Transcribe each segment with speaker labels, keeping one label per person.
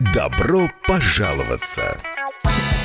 Speaker 1: Добро пожаловаться!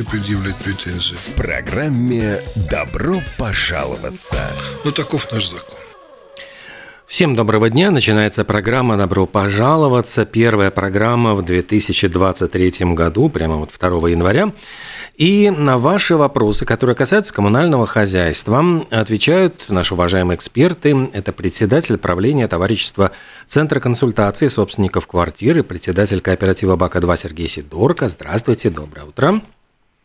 Speaker 2: предъявлять претензии?
Speaker 1: В программе «Добро пожаловаться».
Speaker 2: Ну, таков наш закон.
Speaker 3: Всем доброго дня. Начинается программа «Добро пожаловаться». Первая программа в 2023 году, прямо вот 2 января. И на ваши вопросы, которые касаются коммунального хозяйства, отвечают наши уважаемые эксперты. Это председатель правления товарищества Центра консультации собственников квартир и председатель кооператива БАКа-2 Сергей Сидорко. Здравствуйте, доброе утро.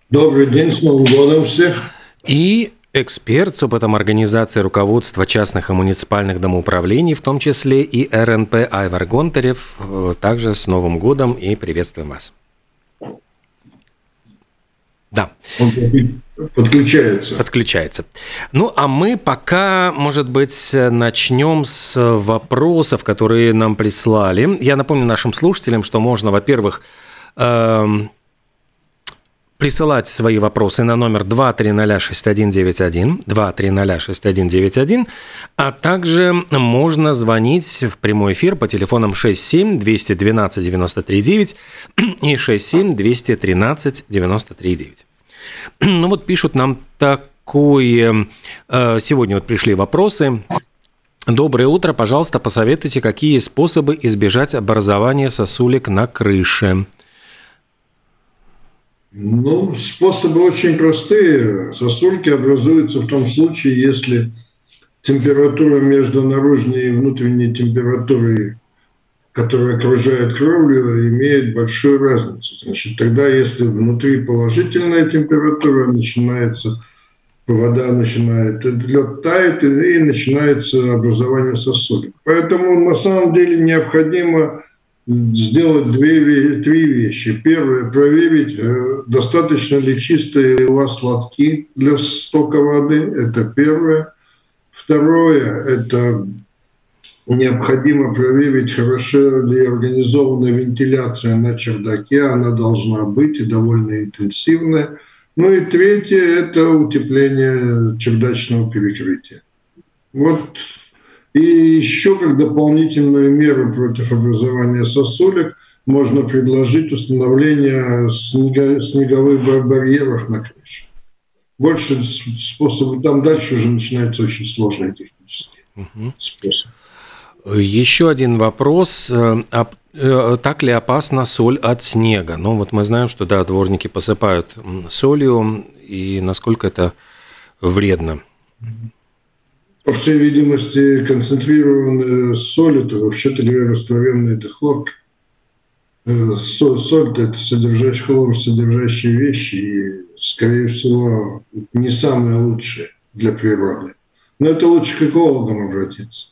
Speaker 4: Добрый день, с Новым годом всех.
Speaker 3: И эксперт с опытом организации руководства частных и муниципальных домоуправлений, в том числе и РНП Айвар Гонтарев. Э, Также с Новым годом и приветствуем вас. Да,
Speaker 4: подключается.
Speaker 3: подключается. Ну, а мы пока, может быть, начнем с вопросов, которые нам прислали. Я напомню нашим слушателям, что можно, во-первых, эм, присылать свои вопросы на номер 2306191, 2306191, а также можно звонить в прямой эфир по телефонам 67 212 93 9 и 67 213 93 9. Ну вот пишут нам такое... э, Сегодня вот пришли вопросы. Доброе утро, пожалуйста, посоветуйте, какие способы избежать образования сосулек на крыше.
Speaker 4: Ну, способы очень простые. Сосульки образуются в том случае, если температура между наружной и внутренней температурой, которая окружает кровлю, имеет большую разницу. Значит, тогда, если внутри положительная температура, начинается вода начинает, лед тает и, начинается образование сосудов. Поэтому на самом деле необходимо сделать две, ве- три вещи. Первое, проверить, э, достаточно ли чистые у вас лотки для стока воды. Это первое. Второе, это необходимо проверить, хорошо ли организована вентиляция на чердаке. Она должна быть и довольно интенсивная. Ну и третье – это утепление чердачного перекрытия. Вот и еще как дополнительную меру против образования сосулек можно предложить установление снега- снеговых бар- барьеров на крыше. Больше способов, там дальше уже начинается очень сложный технический способ.
Speaker 3: Еще один вопрос. Э, э, Так ли опасна соль от снега? Ну, вот мы знаем, что, да, дворники посыпают солью, и насколько это вредно.
Speaker 4: По всей видимости, концентрированная соль – это вообще-то говоря, растворенная это хлорка. Э, Соль, это содержащие, хлор содержащие вещи, и, скорее всего, не самое лучшее для природы. Но это лучше к экологам обратиться.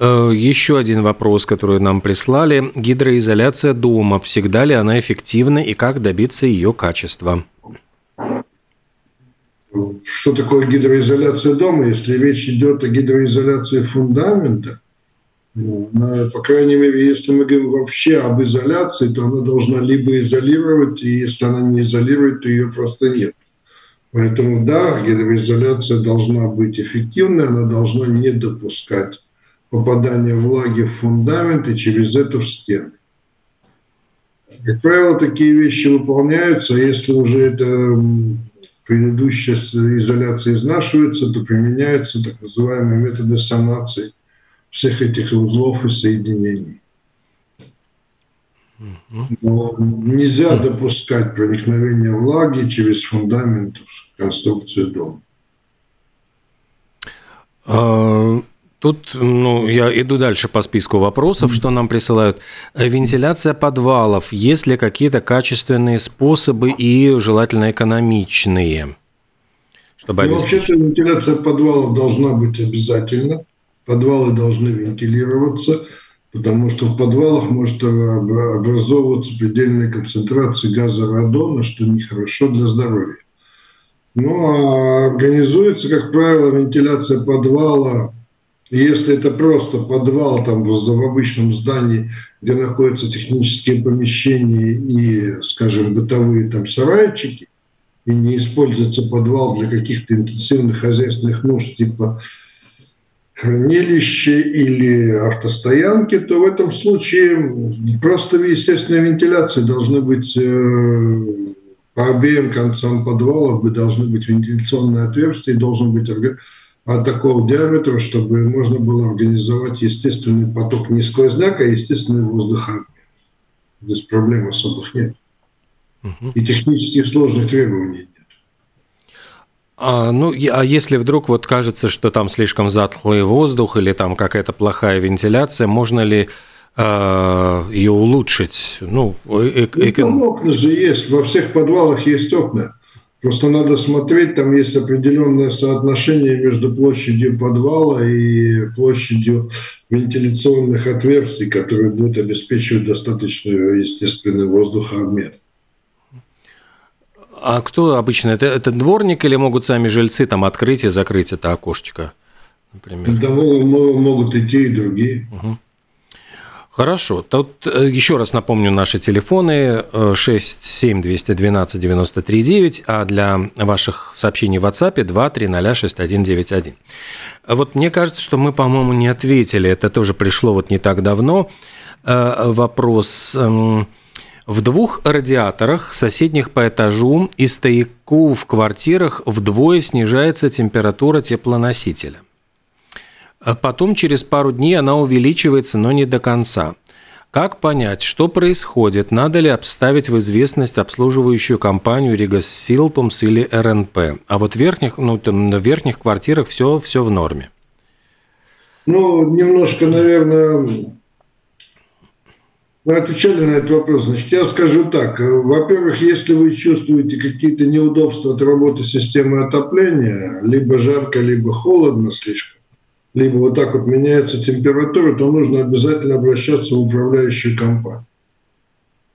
Speaker 3: Э, Еще один вопрос, который нам прислали. Гидроизоляция дома. Всегда ли она эффективна и как добиться ее качества?
Speaker 4: Что такое гидроизоляция дома? Если речь идет о гидроизоляции фундамента, ну, по крайней мере, если мы говорим вообще об изоляции, то она должна либо изолировать, и если она не изолирует, то ее просто нет. Поэтому да, гидроизоляция должна быть эффективной, она должна не допускать попадания влаги в фундамент и через это в стены. Как правило, такие вещи выполняются, а если уже это предыдущая изоляция изнашивается, то применяются так называемые методы санации всех этих узлов и соединений. Но нельзя допускать проникновение влаги через фундамент в конструкцию дома.
Speaker 3: Тут, ну, я иду дальше по списку вопросов, что нам присылают. Вентиляция подвалов. Есть ли какие-то качественные способы и желательно экономичные?
Speaker 4: Чтобы ну, вообще-то вентиляция подвалов должна быть обязательно. Подвалы должны вентилироваться, потому что в подвалах может образовываться предельная концентрация газа радона, что нехорошо для здоровья. Ну, а организуется, как правило, вентиляция подвала если это просто подвал там в, обычном здании, где находятся технические помещения и, скажем, бытовые там сарайчики, и не используется подвал для каких-то интенсивных хозяйственных нужд типа хранилища или автостоянки, то в этом случае просто естественная вентиляция должны быть э, по обеим концам подвала должны быть вентиляционные отверстия, должен быть а такого диаметра, чтобы можно было организовать естественный поток не сквозняк, а естественный воздухообмен. Здесь проблем особых нет. Угу. И технических сложных требований нет.
Speaker 3: А, ну, а если вдруг вот кажется, что там слишком затхлый воздух или там какая-то плохая вентиляция, можно ли э, ее улучшить?
Speaker 4: Ну, э, э, ну, окна же есть, во всех подвалах есть окна. Просто надо смотреть, там есть определенное соотношение между площадью подвала и площадью вентиляционных отверстий, которые будут обеспечивать достаточно естественный воздухообмен.
Speaker 3: А кто обычно? Это, это дворник или могут сами жильцы там открыть и закрыть это окошечко,
Speaker 4: например? Да, могут и те, и другие. Угу.
Speaker 3: Хорошо. Тут э, еще раз напомню наши телефоны 67212 93 9, а для ваших сообщений в WhatsApp 2306191. Вот мне кажется, что мы, по-моему, не ответили. Это тоже пришло вот не так давно. Э, вопрос. Эм, в двух радиаторах, соседних по этажу и стояку в квартирах вдвое снижается температура теплоносителя – потом через пару дней она увеличивается, но не до конца. Как понять, что происходит? Надо ли обставить в известность обслуживающую компанию Ригас Силтумс или РНП? А вот в верхних, ну, там, в верхних квартирах все, все в норме.
Speaker 4: Ну, немножко, наверное, вы отвечали на этот вопрос. Значит, я скажу так. Во-первых, если вы чувствуете какие-то неудобства от работы системы отопления, либо жарко, либо холодно слишком, либо вот так вот меняется температура, то нужно обязательно обращаться в управляющую компанию.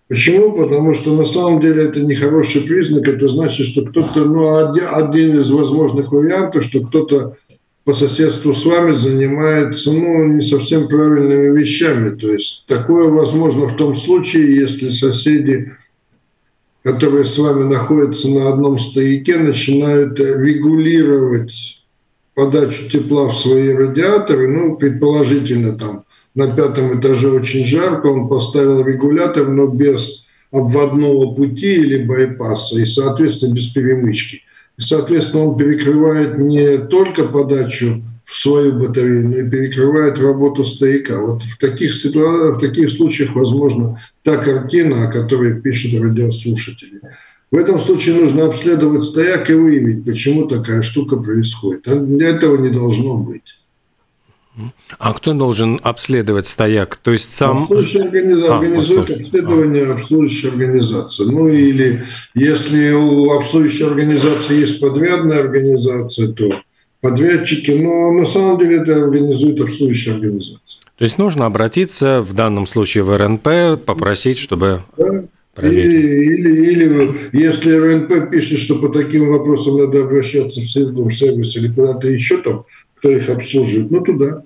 Speaker 4: Почему? Потому что на самом деле это не хороший признак, это значит, что кто-то, ну, один из возможных вариантов, что кто-то по соседству с вами занимается, ну, не совсем правильными вещами. То есть такое возможно в том случае, если соседи, которые с вами находятся на одном стояке, начинают регулировать подачу тепла в свои радиаторы, ну, предположительно, там на пятом этаже очень жарко, он поставил регулятор, но без обводного пути или байпаса, и, соответственно, без перемычки. И, соответственно, он перекрывает не только подачу в свою батарею, но и перекрывает работу стояка. Вот в таких, ситуациях, в таких случаях возможно та картина, о которой пишут радиослушатели. В этом случае нужно обследовать стояк и выявить, почему такая штука происходит. А для этого не должно быть.
Speaker 3: А кто должен обследовать стояк? То есть сам...
Speaker 4: Обслуживающая организация а, организует обследование а. обслуживающая организация. Ну или если у обслуживающей организации есть подрядная организация, то подрядчики, но на самом деле это организует обслуживающая организация.
Speaker 3: То есть нужно обратиться в данном случае в РНП, попросить, чтобы... Да
Speaker 4: или, или если РНП пишет, что по таким вопросам надо обращаться в сервис или куда-то еще там, кто их обслуживает, ну туда.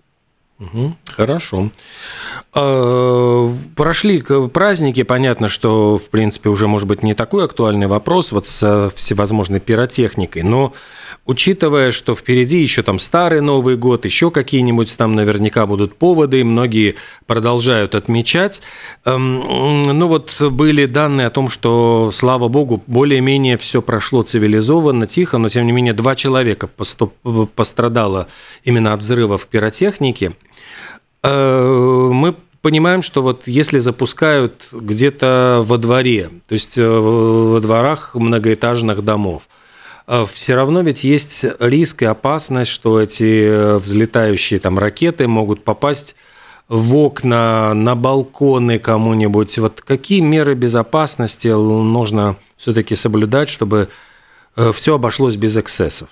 Speaker 3: Угу, хорошо. А, прошли праздники, понятно, что, в принципе, уже, может быть, не такой актуальный вопрос вот с всевозможной пиротехникой, но учитывая, что впереди еще там старый Новый год, еще какие-нибудь там наверняка будут поводы, и многие продолжают отмечать. Эм, ну вот были данные о том, что, слава богу, более-менее все прошло цивилизованно, тихо, но тем не менее два человека пострадало именно от взрывов пиротехники. Э, мы понимаем, что вот если запускают где-то во дворе, то есть э, во дворах многоэтажных домов, э, все равно ведь есть риск и опасность, что эти взлетающие там ракеты могут попасть в окна, на балконы кому-нибудь. Вот какие меры безопасности нужно все-таки соблюдать, чтобы все обошлось без эксцессов?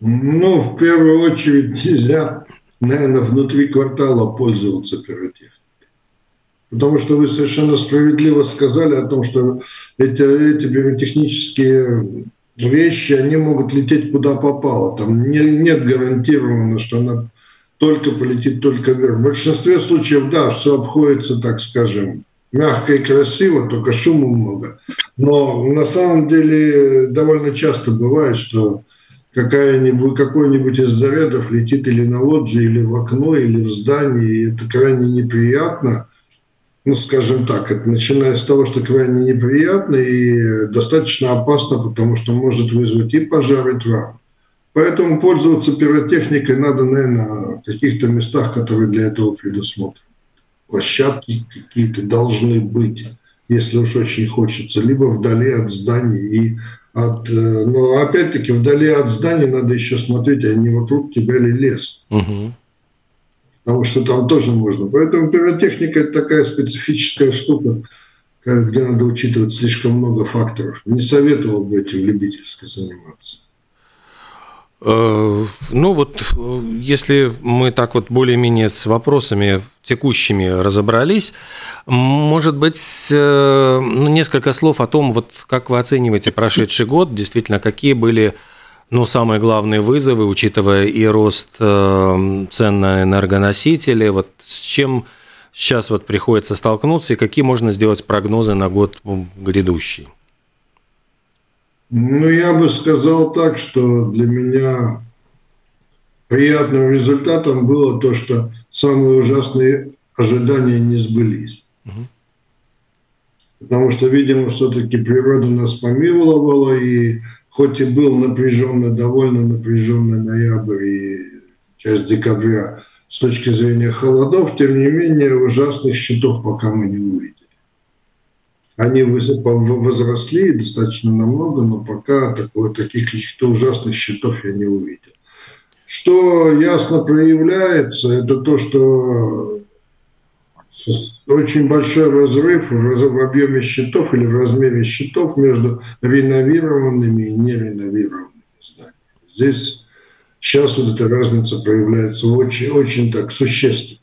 Speaker 4: Ну, в первую очередь нельзя, наверное, внутри квартала пользоваться пиротехникой. Потому что вы совершенно справедливо сказали о том, что эти, эти пиротехнические вещи, они могут лететь куда попало. Там не, нет гарантированно, что она только полетит только вверх. В большинстве случаев, да, все обходится, так скажем, мягко и красиво, только шума много. Но на самом деле довольно часто бывает, что какая-нибудь, какой-нибудь из зарядов летит или на лоджии, или в окно, или в здании, и это крайне неприятно. Ну, скажем так, это начиная с того, что крайне неприятно и достаточно опасно, потому что может вызвать и пожар, и травму. Поэтому пользоваться пиротехникой надо, наверное, в каких-то местах, которые для этого предусмотрены. Площадки какие-то должны быть, если уж очень хочется, либо вдали от зданий и от, э, но опять-таки вдали от здания надо еще смотреть, а не вокруг тебя ли лес. Угу. Потому что там тоже можно. Поэтому пиротехника – это такая специфическая штука, где надо учитывать слишком много факторов. Не советовал бы этим любительски заниматься.
Speaker 3: Э, ну вот, э, если мы так вот более-менее с вопросами текущими разобрались, может быть, э, ну, несколько слов о том, вот как вы оцениваете прошедший год, действительно, какие были ну, самые главные вызовы, учитывая и рост цен на энергоносители, вот с чем сейчас вот приходится столкнуться и какие можно сделать прогнозы на год грядущий?
Speaker 4: Ну, я бы сказал так, что для меня приятным результатом было то, что самые ужасные ожидания не сбылись. Угу. Потому что, видимо, все-таки природа нас помиловала, и хоть и был напряженный, довольно напряженный ноябрь и часть декабря с точки зрения холодов, тем не менее ужасных счетов пока мы не увидели. Они возросли достаточно намного, но пока такого, таких каких-то ужасных счетов я не увидел. Что ясно проявляется, это то, что очень большой разрыв в объеме счетов или в размере счетов между реновированными и нереновированными зданиями. Здесь сейчас вот эта разница проявляется очень, очень так существенно.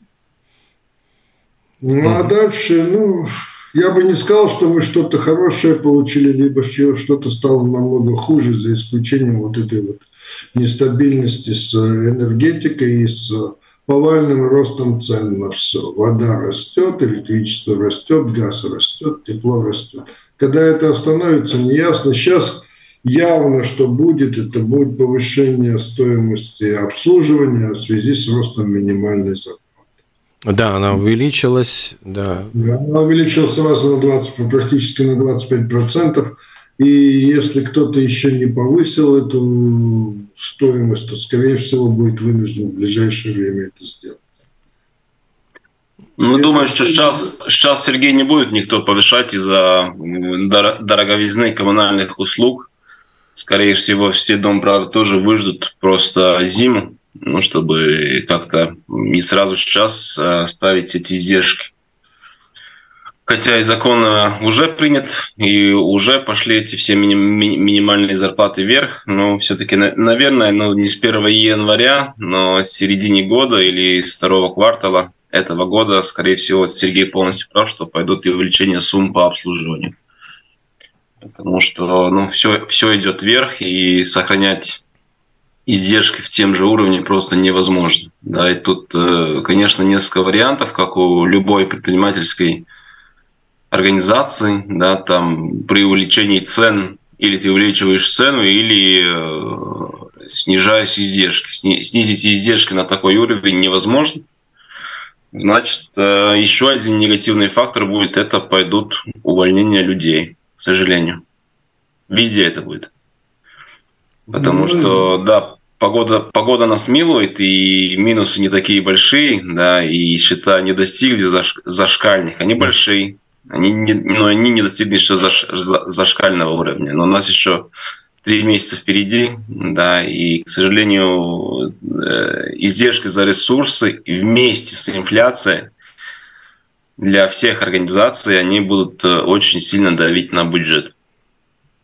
Speaker 4: Ну а дальше, ну, я бы не сказал, что мы что-то хорошее получили, либо что-то стало намного хуже, за исключением вот этой вот нестабильности с энергетикой и с повальным ростом цен на все. Вода растет, электричество растет, газ растет, тепло растет. Когда это остановится, неясно. Сейчас явно, что будет, это будет повышение стоимости обслуживания в связи с ростом минимальной зарплаты.
Speaker 3: Да, она увеличилась, да.
Speaker 4: Она увеличилась сразу на 20, практически на 25 процентов. И если кто-то еще не повысил эту стоимость, то, скорее всего, будет вынужден в ближайшее время это сделать.
Speaker 5: Ну, думаю, что сейчас, сейчас Сергей не будет никто повышать из-за дороговизны коммунальных услуг. Скорее всего, все дом, правда, тоже выждут просто зиму ну, чтобы как-то не сразу сейчас э, ставить эти издержки. Хотя и закон э, уже принят, и уже пошли эти все мини- минимальные зарплаты вверх, но все-таки, наверное, ну, не с 1 января, но с середины года или с второго квартала этого года, скорее всего, Сергей полностью прав, что пойдут и увеличение сумм по обслуживанию. Потому что ну, все, все идет вверх, и сохранять издержки в тем же уровне просто невозможно. Да, и тут, э, конечно, несколько вариантов, как у любой предпринимательской организации, да, там при увеличении цен или ты увеличиваешь цену, или э, снижаешь издержки. Снизить издержки на такой уровень невозможно. Значит, э, еще один негативный фактор будет, это пойдут увольнения людей, к сожалению. Везде это будет. Потому ну, что, да, погода, погода нас милует, и минусы не такие большие, да, и счета не достигли заш, зашкальных, они большие. Они не, но они не достигли еще заш, зашкального уровня. Но у нас еще три месяца впереди, да, и, к сожалению, э, издержки за ресурсы вместе с инфляцией для всех организаций, они будут э, очень сильно давить на бюджет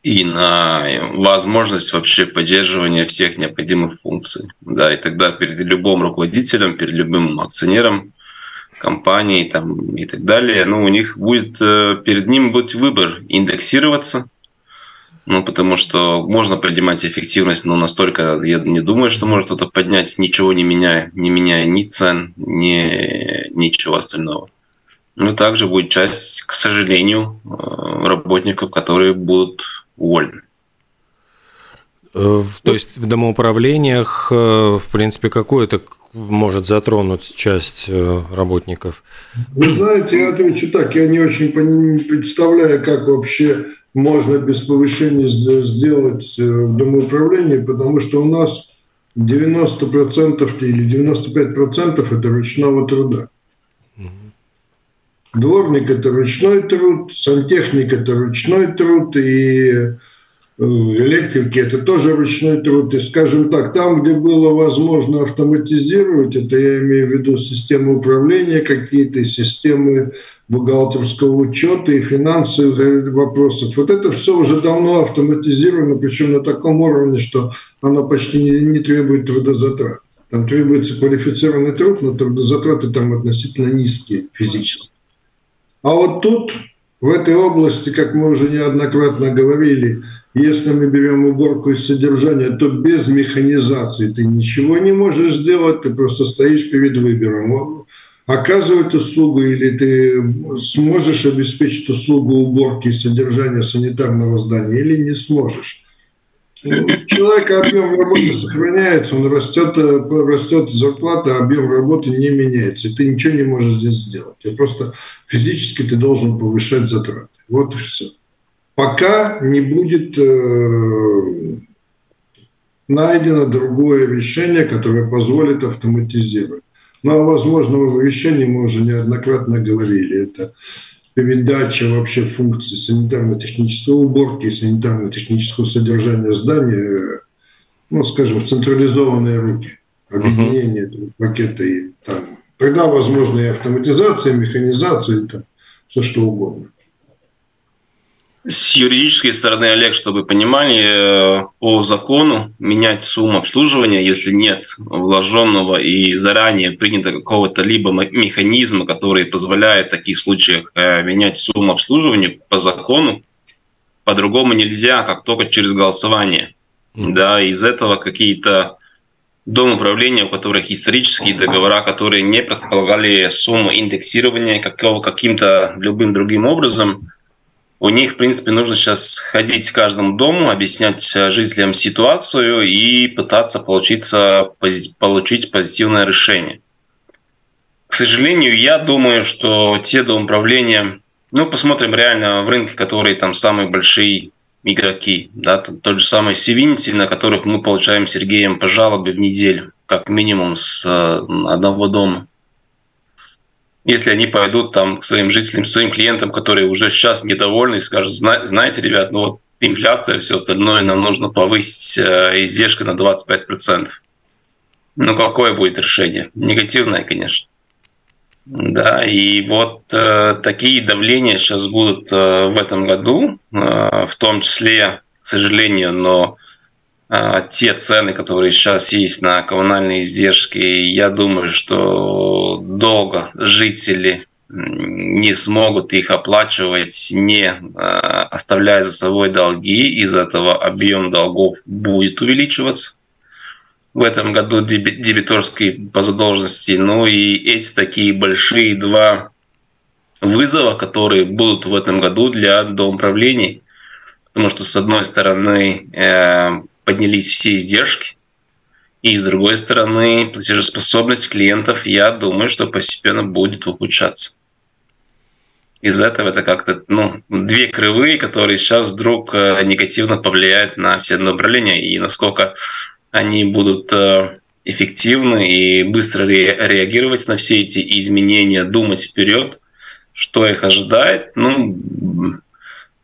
Speaker 5: и на возможность вообще поддерживания всех необходимых функций. Да, и тогда перед любым руководителем, перед любым акционером компании там, и так далее, ну, у них будет, э, перед ним будет выбор индексироваться, ну, потому что можно поднимать эффективность, но настолько, я не думаю, что может кто-то поднять, ничего не меняя, не меняя ни цен, ни ничего остального. Ну, также будет часть, к сожалению, э, работников, которые будут уволены.
Speaker 3: Э, то есть в домоуправлениях, в принципе, какое-то может затронуть часть э, работников?
Speaker 4: Вы знаете, я отвечу так, я не очень представляю, как вообще можно без повышения сделать э, в домоуправлении, потому что у нас 90% или 95% это ручного труда. Дворник – это ручной труд, сантехник – это ручной труд, и Э, электрики, это тоже ручной труд. И, скажем так, там, где было возможно автоматизировать, это я имею в виду системы управления, какие-то системы бухгалтерского учета и финансовых вопросов. Вот это все уже давно автоматизировано, причем на таком уровне, что оно почти не, не требует трудозатрат. Там требуется квалифицированный труд, но трудозатраты там относительно низкие физически. А вот тут, в этой области, как мы уже неоднократно говорили, если мы берем уборку и содержание, то без механизации ты ничего не можешь сделать, ты просто стоишь перед выбором. Оказывать услугу или ты сможешь обеспечить услугу уборки и содержания санитарного здания или не сможешь. Человека объем работы сохраняется, он растет, растет зарплата, а объем работы не меняется. И ты ничего не можешь здесь сделать. И просто физически ты должен повышать затраты. Вот и все пока не будет э, найдено другое решение, которое позволит автоматизировать. Ну, о возможном решении мы уже неоднократно говорили. Это передача вообще функций санитарно-технической уборки и санитарно-технического содержания здания, ну, скажем, в централизованные руки, объединение uh-huh. этого пакета и там. Тогда возможно и автоматизация, и механизация, и там, все что угодно.
Speaker 5: С юридической стороны, Олег, чтобы вы понимали, э, по закону менять сумму обслуживания, если нет вложенного и заранее принято какого-то либо механизма, который позволяет в таких случаях э, менять сумму обслуживания по закону, по-другому нельзя, как только через голосование. Да, из этого какие-то дом управления, у которых исторические договора, которые не предполагали сумму индексирования каким-то любым другим образом – у них, в принципе, нужно сейчас ходить к каждому дому, объяснять э, жителям ситуацию и пытаться получиться, получить позитивное решение. К сожалению, я думаю, что те домоуправления, ну, посмотрим реально в рынке, которые там самые большие игроки, да, тот же самый Севинти, на которых мы получаем Сергеем по жалобе в неделю, как минимум с э, одного дома если они пойдут там к своим жителям, своим клиентам, которые уже сейчас недовольны и скажут, знаете, ребят, ну вот инфляция, все остальное, нам нужно повысить э, издержки на 25%. Ну, какое будет решение? Негативное, конечно. Да, и вот э, такие давления сейчас будут э, в этом году, э, в том числе, к сожалению, но те цены, которые сейчас есть на коммунальные издержки, я думаю, что долго жители не смогут их оплачивать, не а, оставляя за собой долги. Из этого объем долгов будет увеличиваться в этом году дебиторской по задолженности. Ну и эти такие большие два вызова, которые будут в этом году для домоуправлений. Потому что, с одной стороны, э, поднялись все издержки. И с другой стороны, платежеспособность клиентов, я думаю, что постепенно будет ухудшаться. Из этого это как-то ну, две кривые, которые сейчас вдруг э, негативно повлияют на все направления. И насколько они будут э, эффективны и быстро реагировать на все эти изменения, думать вперед, что их ожидает. Ну,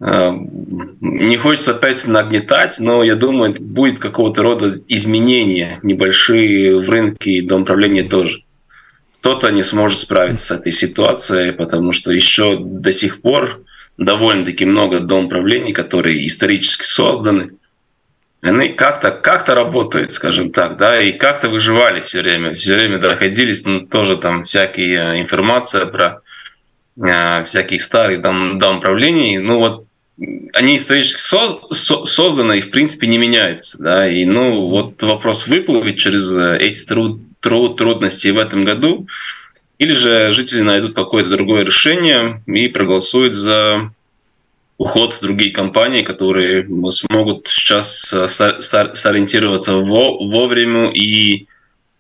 Speaker 5: не хочется опять нагнетать, но я думаю, будет какого-то рода изменения небольшие в рынке и домоуправления тоже. Кто-то не сможет справиться с этой ситуацией, потому что еще до сих пор довольно-таки много домоуправлений, которые исторически созданы, они как-то как работают, скажем так, да, и как-то выживали все время, все время доходились, ну, тоже там всякие э, информация про э, всяких старых дом, домоуправлений, ну вот они исторически соз, со, созданы и в принципе не меняются, да, и ну вот вопрос выплывет через э, эти труд, труд, трудности в этом году, или же жители найдут какое-то другое решение и проголосуют за уход в другие компании, которые смогут сейчас э, сориентироваться вовремя и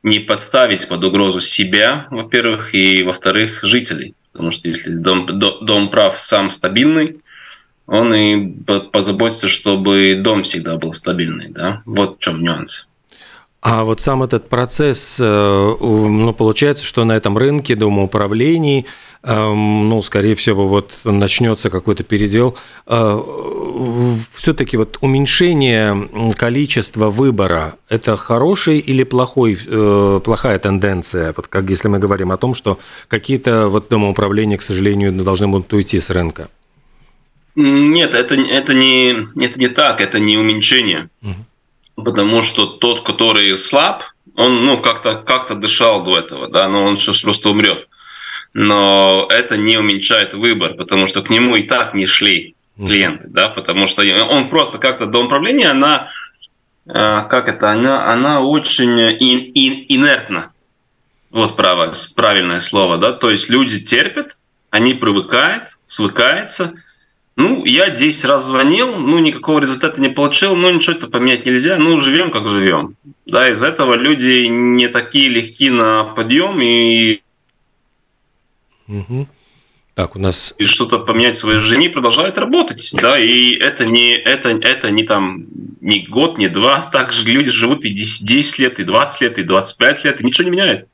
Speaker 5: не подставить под угрозу себя, во-первых, и, во-вторых, жителей. Потому что если дом, дом прав сам стабильный, он и позаботится, чтобы дом всегда был стабильный. Да? Вот в чем нюанс.
Speaker 3: А вот сам этот процесс, э, ну, получается, что на этом рынке домоуправлений Эм, ну, скорее всего, вот начнется какой-то передел. Э, Все-таки вот уменьшение количества выбора – это хороший или плохой, э, плохая тенденция? Вот как если мы говорим о том, что какие-то вот домоуправления, к сожалению, должны будут уйти с рынка.
Speaker 5: Нет, это, это, не, это не так, это не уменьшение. Угу. Потому что тот, который слаб, он ну, как-то как дышал до этого, да, но он сейчас просто умрет но это не уменьшает выбор, потому что к нему и так не шли клиенты, да, потому что он просто как-то до управления, она, а, как это, она, она очень ин, ин, инертна. Вот право, правильное слово, да, то есть люди терпят, они привыкают, свыкаются. Ну, я 10 раз звонил, ну, никакого результата не получил, ну, ничего это поменять нельзя, ну, живем как живем. Да, из этого люди не такие легки на подъем, и
Speaker 3: Угу. Так, у нас...
Speaker 5: И что-то поменять в своей жизни продолжает работать, да, и это не, это, это не там не год, не два, так же люди живут и 10, 10 лет, и 20 лет, и 25 лет, и ничего не меняет.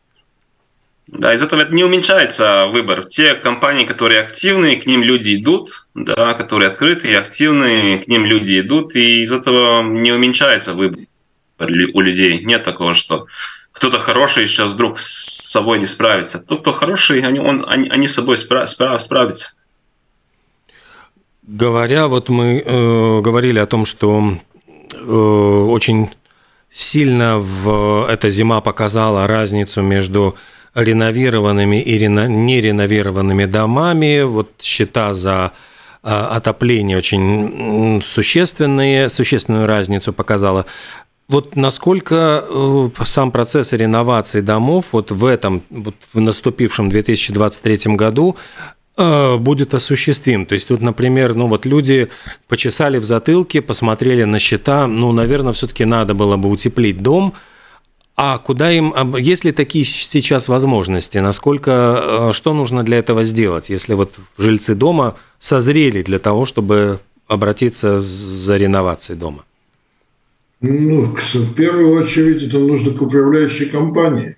Speaker 5: Да, из этого не уменьшается выбор. Те компании, которые активные, к ним люди идут, да, которые открытые, активные, к ним люди идут, и из этого не уменьшается выбор у людей. Нет такого, что кто-то хороший сейчас вдруг с собой не справится. Тот, кто хороший, они, он, они, они с собой спра- спра- справятся.
Speaker 3: Говоря, вот мы э, говорили о том, что э, очень сильно в, эта зима показала разницу между реновированными и рено, нереновированными домами. Вот счета за э, отопление очень существенные, существенную разницу показала. Вот насколько э, сам процесс реновации домов вот в этом, вот в наступившем 2023 году э, будет осуществим. То есть, вот, например, ну вот люди почесали в затылке, посмотрели на счета, ну, наверное, все-таки надо было бы утеплить дом, а куда им, есть ли такие сейчас возможности, насколько, э, что нужно для этого сделать, если вот жильцы дома созрели для того, чтобы обратиться за реновацией дома?
Speaker 4: Ну, в первую очередь это нужно к управляющей компании.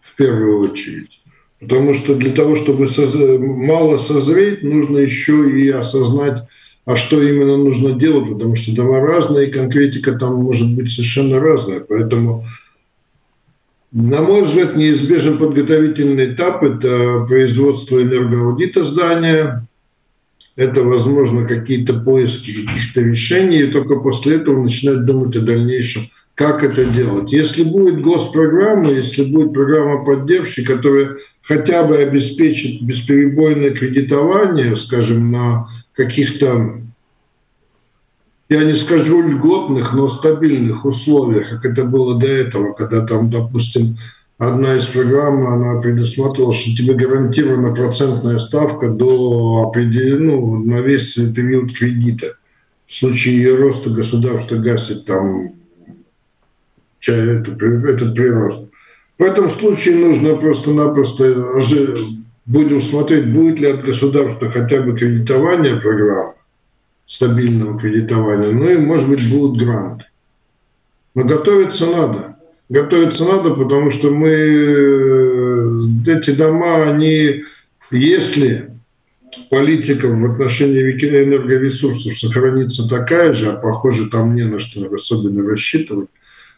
Speaker 4: В первую очередь. Потому что для того, чтобы соз... мало созреть, нужно еще и осознать, а что именно нужно делать, потому что дома разные, и конкретика там может быть совершенно разная. Поэтому, на мой взгляд, неизбежен подготовительный этап – это производство энергоаудита здания, это, возможно, какие-то поиски каких-то решений, и только после этого начинать думать о дальнейшем, как это делать. Если будет госпрограмма, если будет программа поддержки, которая хотя бы обеспечит бесперебойное кредитование, скажем, на каких-то, я не скажу льготных, но стабильных условиях, как это было до этого, когда там, допустим, одна из программ, она предусматривала, что тебе гарантирована процентная ставка до определенного, ну, на весь период кредита. В случае ее роста государство гасит там этот, прирост. В этом случае нужно просто-напросто будем смотреть, будет ли от государства хотя бы кредитование программы, стабильного кредитования, ну и, может быть, будут гранты. Но готовиться надо. Готовиться надо, потому что мы э, эти дома, они, если политика в отношении энергоресурсов сохранится такая же, а похоже там не на что особенно рассчитывать,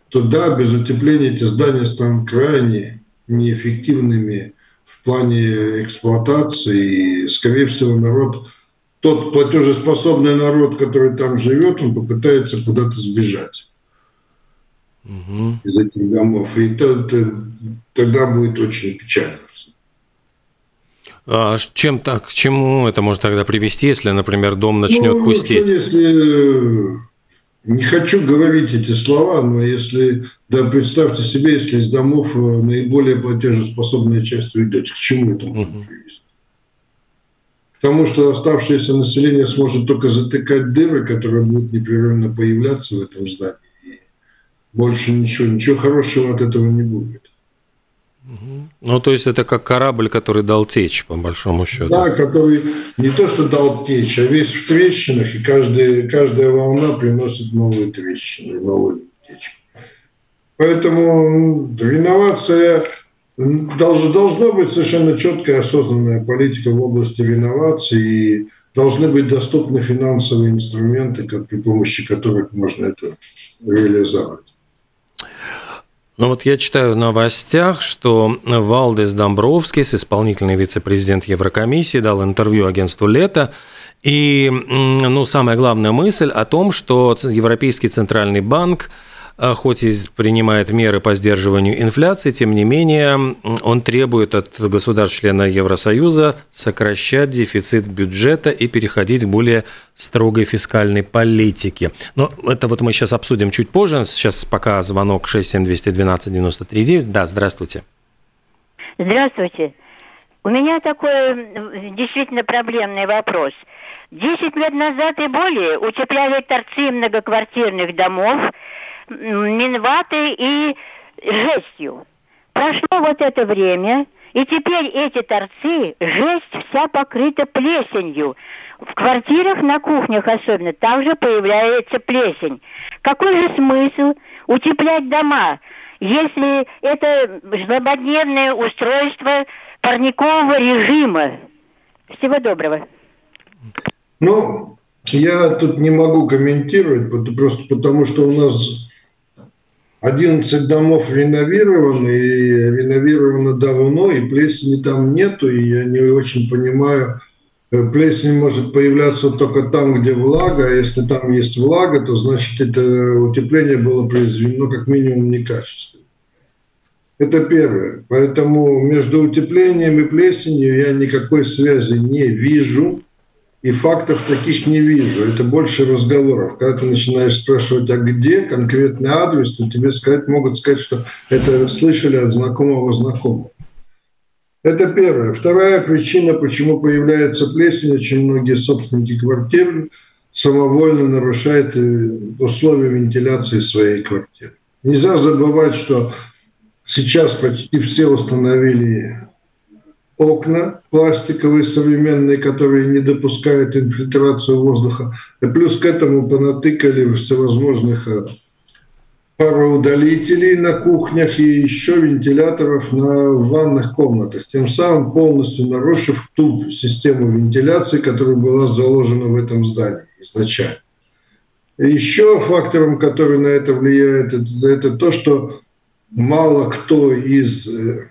Speaker 4: то да, без утепления эти здания станут крайне неэффективными в плане эксплуатации. И, скорее всего, народ, тот платежеспособный народ, который там живет, он попытается куда-то сбежать угу. из этих домов. И то, то, тогда будет очень печально.
Speaker 3: А чем так, к чему это может тогда привести, если, например, дом начнет
Speaker 4: ну,
Speaker 3: пустеть?
Speaker 4: Что, если не хочу говорить эти слова, но если, да, представьте себе, если из домов э, наиболее платежеспособная часть уйдет, к чему это может угу. привести? К тому, что оставшееся население сможет только затыкать дыры, которые будут непрерывно появляться в этом здании. И больше ничего, ничего хорошего от этого не будет.
Speaker 3: Ну, то есть это как корабль, который дал течь, по большому счету.
Speaker 4: Да, который не то, что дал течь, а весь в трещинах, и каждая, каждая волна приносит новые трещины, новую течь. Поэтому реновация должно, быть совершенно четкая осознанная политика в области реновации, и должны быть доступны финансовые инструменты, как, при помощи которых можно это реализовать.
Speaker 3: Ну вот я читаю в новостях, что Валдес Домбровскис, исполнительный вице-президент Еврокомиссии, дал интервью агентству «Лето», и, ну, самая главная мысль о том, что Европейский центральный банк – хоть и принимает меры по сдерживанию инфляции, тем не менее он требует от государств-члена Евросоюза сокращать дефицит бюджета и переходить к более строгой фискальной политике. Но это вот мы сейчас обсудим чуть позже. Сейчас пока звонок 67212-93-9. Да, здравствуйте.
Speaker 6: Здравствуйте. У меня такой действительно проблемный вопрос. Десять лет назад и более утепляли торцы многоквартирных домов минватой и жестью. Прошло вот это время, и теперь эти торцы, жесть вся покрыта плесенью. В квартирах, на кухнях особенно, также появляется плесень. Какой же смысл утеплять дома, если это злободневное устройство парникового режима? Всего доброго.
Speaker 4: Ну, я тут не могу комментировать, просто потому что у нас 11 домов реновированы, и реновировано давно, и плесени там нету, и я не очень понимаю, э, плесень может появляться только там, где влага, а если там есть влага, то значит это утепление было произведено как минимум некачественно. Это первое. Поэтому между утеплением и плесенью я никакой связи не вижу и фактов таких не вижу. Это больше разговоров. Когда ты начинаешь спрашивать, а где конкретный адрес, то тебе сказать, могут сказать, что это слышали от знакомого знакомого. Это первое. Вторая причина, почему появляется плесень, очень многие собственники квартир самовольно нарушают э, условия вентиляции своей квартиры. Нельзя забывать, что сейчас почти все установили окна пластиковые современные, которые не допускают инфильтрацию воздуха. И плюс к этому понатыкали всевозможных э, пароудалителей на кухнях и еще вентиляторов на ванных комнатах, тем самым полностью нарушив ту систему вентиляции, которая была заложена в этом здании изначально. Еще фактором, который на это влияет, это, это то, что мало кто из э,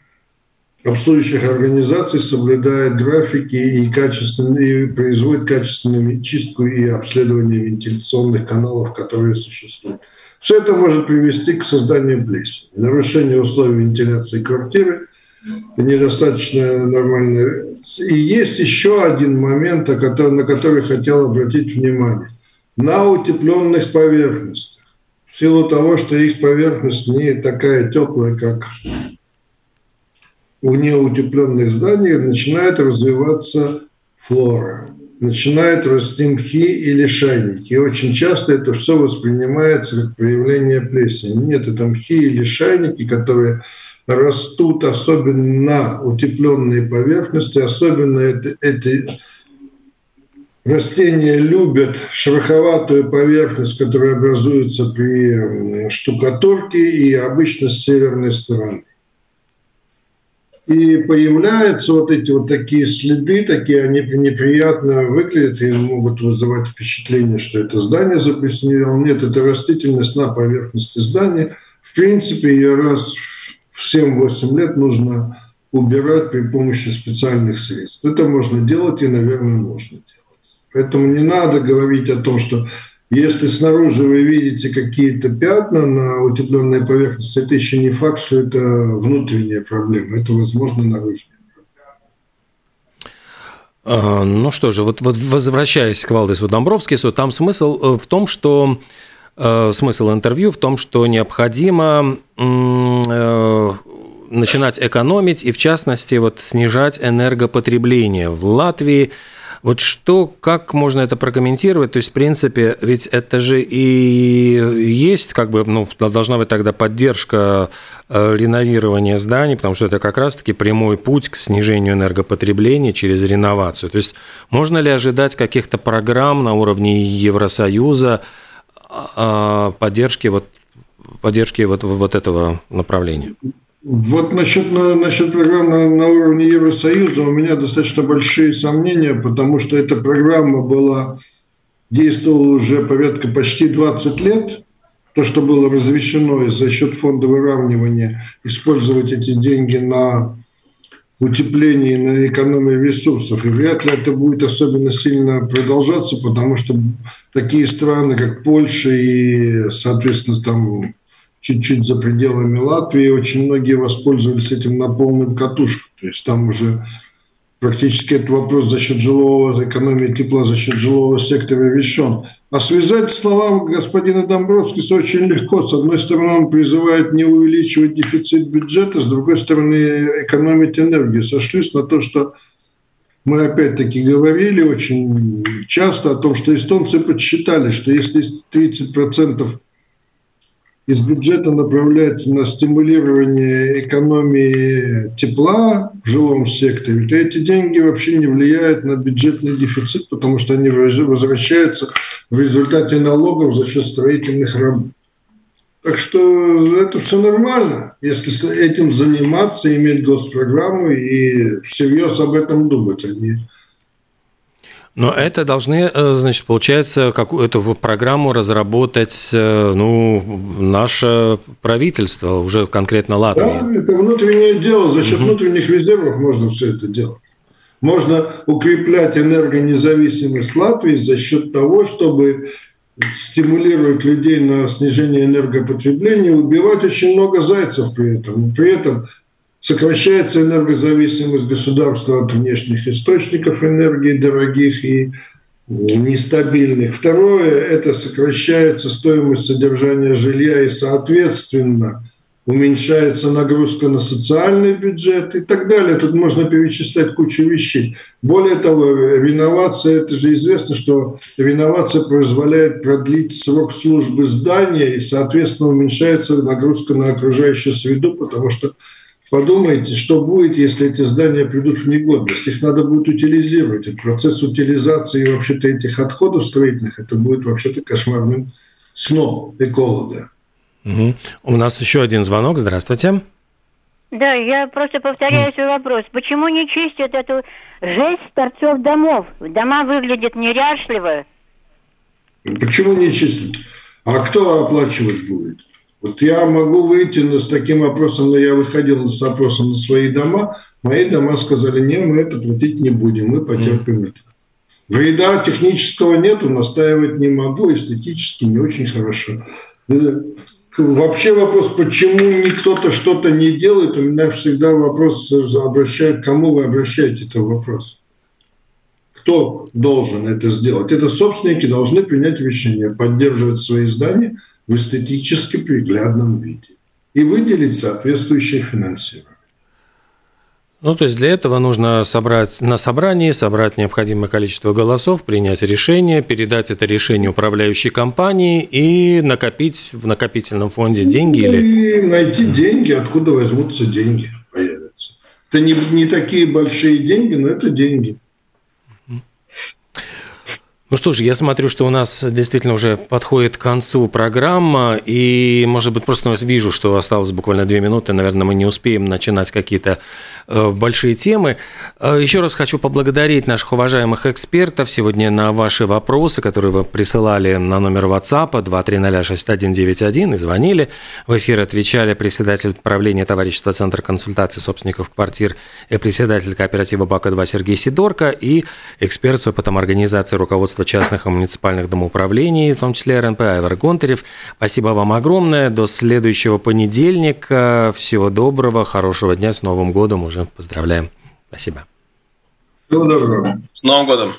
Speaker 4: обслуживающих организаций соблюдает графики и, качественно, и производит качественную чистку и обследование вентиляционных каналов, которые существуют. Все это может привести к созданию плесени. Нарушение условий вентиляции квартиры, недостаточно нормальное. И есть еще один момент, на который хотел обратить внимание. На утепленных поверхностях. В силу того, что их поверхность не такая теплая, как в неутепленных зданиях начинает развиваться флора, начинают расти мхи или шайники. И очень часто это все воспринимается как проявление плесени. Нет, это мхи или шайники, которые растут особенно на утепленные поверхности, особенно это, это Растения любят шероховатую поверхность, которая образуется при штукатурке и обычно с северной стороны. И появляются вот эти вот такие следы, такие они неприятно выглядят и могут вызывать впечатление, что это здание заплесневело. Нет, это растительность на поверхности здания. В принципе, ее раз в 7-8 лет нужно убирать при помощи специальных средств. Это можно делать и, наверное, нужно делать. Поэтому не надо говорить о том, что если снаружи вы видите какие-то пятна на утепленной поверхности, это еще не факт, что это внутренняя проблема. Это, возможно, наружная
Speaker 3: а, ну что же, вот, вот возвращаясь к Валдесу Домбровскису, там смысл э, в том, что э, смысл интервью в том, что необходимо э, начинать экономить и, в частности, вот снижать энергопотребление. В Латвии вот что, как можно это прокомментировать? То есть, в принципе, ведь это же и есть, как бы, ну, должна быть тогда поддержка э, реновирования зданий, потому что это как раз-таки прямой путь к снижению энергопотребления через реновацию. То есть, можно ли ожидать каких-то программ на уровне Евросоюза а, поддержки вот поддержки вот, вот этого направления?
Speaker 4: Вот насчет, на, насчет программ на, на уровне Евросоюза у меня достаточно большие сомнения, потому что эта программа была, действовала уже порядка почти 20 лет. То, что было разрешено за счет фонда выравнивания использовать эти деньги на утепление и на экономию ресурсов. И вряд ли это будет особенно сильно продолжаться, потому что такие страны, как Польша и, соответственно, там чуть-чуть за пределами Латвии, очень многие воспользовались этим на полную катушку. То есть там уже практически этот вопрос за счет жилого, экономии тепла за счет жилого сектора решен. А связать слова господина Домбровского очень легко. С одной стороны, он призывает не увеличивать дефицит бюджета, с другой стороны, экономить энергию. Сошлись на то, что мы опять-таки говорили очень часто о том, что эстонцы подсчитали, что если 30% из бюджета направляется на стимулирование экономии тепла в жилом секторе, то эти деньги вообще не влияют на бюджетный дефицит, потому что они возвращаются в результате налогов за счет строительных работ. Так что это все нормально, если этим заниматься, иметь госпрограмму и всерьез об этом думать, а не
Speaker 3: но это должны, э, значит, получается, какую-то программу разработать э, ну, наше правительство, уже конкретно Латвия.
Speaker 4: Да, это внутреннее дело. За счет угу. внутренних резервов можно все это делать. Можно укреплять энергонезависимость Латвии за счет того, чтобы стимулировать людей на снижение энергопотребления, убивать очень много зайцев при этом. При этом Сокращается энергозависимость государства от внешних источников энергии, дорогих и нестабильных. Второе – это сокращается стоимость содержания жилья и, соответственно, уменьшается нагрузка на социальный бюджет и так далее. Тут можно перечислять кучу вещей. Более того, реновация, это же известно, что реновация позволяет продлить срок службы здания и, соответственно, уменьшается нагрузка на окружающую среду, потому что Подумайте, что будет, если эти здания придут в негодность. Их надо будет утилизировать. И процесс утилизации вообще-то этих отходов строительных, это будет вообще-то кошмарным сном эколога.
Speaker 3: Угу. У нас еще один звонок. Здравствуйте.
Speaker 7: Да, я просто повторяю свой вопрос. Почему не чистят эту жесть торцов домов? Дома выглядят неряшливо.
Speaker 4: Почему не чистят? А кто оплачивать будет? Вот я могу выйти с таким вопросом, но я выходил с вопросом на свои дома. Мои дома сказали, не, мы это платить не будем, мы потерпим это. Вреда технического нету, настаивать не могу, эстетически не очень хорошо. Э, вообще вопрос, почему кто-то что-то не делает, у меня всегда вопрос обращает, кому вы обращаете этот вопрос. Кто должен это сделать? Это собственники должны принять решение, поддерживать свои здания – в эстетически приглядном виде и выделить соответствующее финансирование.
Speaker 3: Ну, то есть для этого нужно собрать на собрании, собрать необходимое количество голосов, принять решение, передать это решение управляющей компании и накопить в накопительном фонде деньги
Speaker 4: и
Speaker 3: или
Speaker 4: найти деньги, откуда возьмутся деньги появятся. Это не, не такие большие деньги, но это деньги.
Speaker 3: Ну что ж, я смотрю, что у нас действительно уже подходит к концу программа, и, может быть, просто вижу, что осталось буквально две минуты, наверное, мы не успеем начинать какие-то э, большие темы. Э, еще раз хочу поблагодарить наших уважаемых экспертов сегодня на ваши вопросы, которые вы присылали на номер WhatsApp 2306191 и звонили. В эфир отвечали председатель правления товарищества Центра консультации собственников квартир и председатель кооператива БАКа-2 Сергей Сидорко и эксперт с опытом организации руководства частных и муниципальных домоуправлений, в том числе РНП Айвар Гонтарев. Спасибо вам огромное. До следующего понедельника. Всего доброго, хорошего дня. С Новым годом уже поздравляем. Спасибо.
Speaker 4: Всего доброго.
Speaker 5: С Новым годом.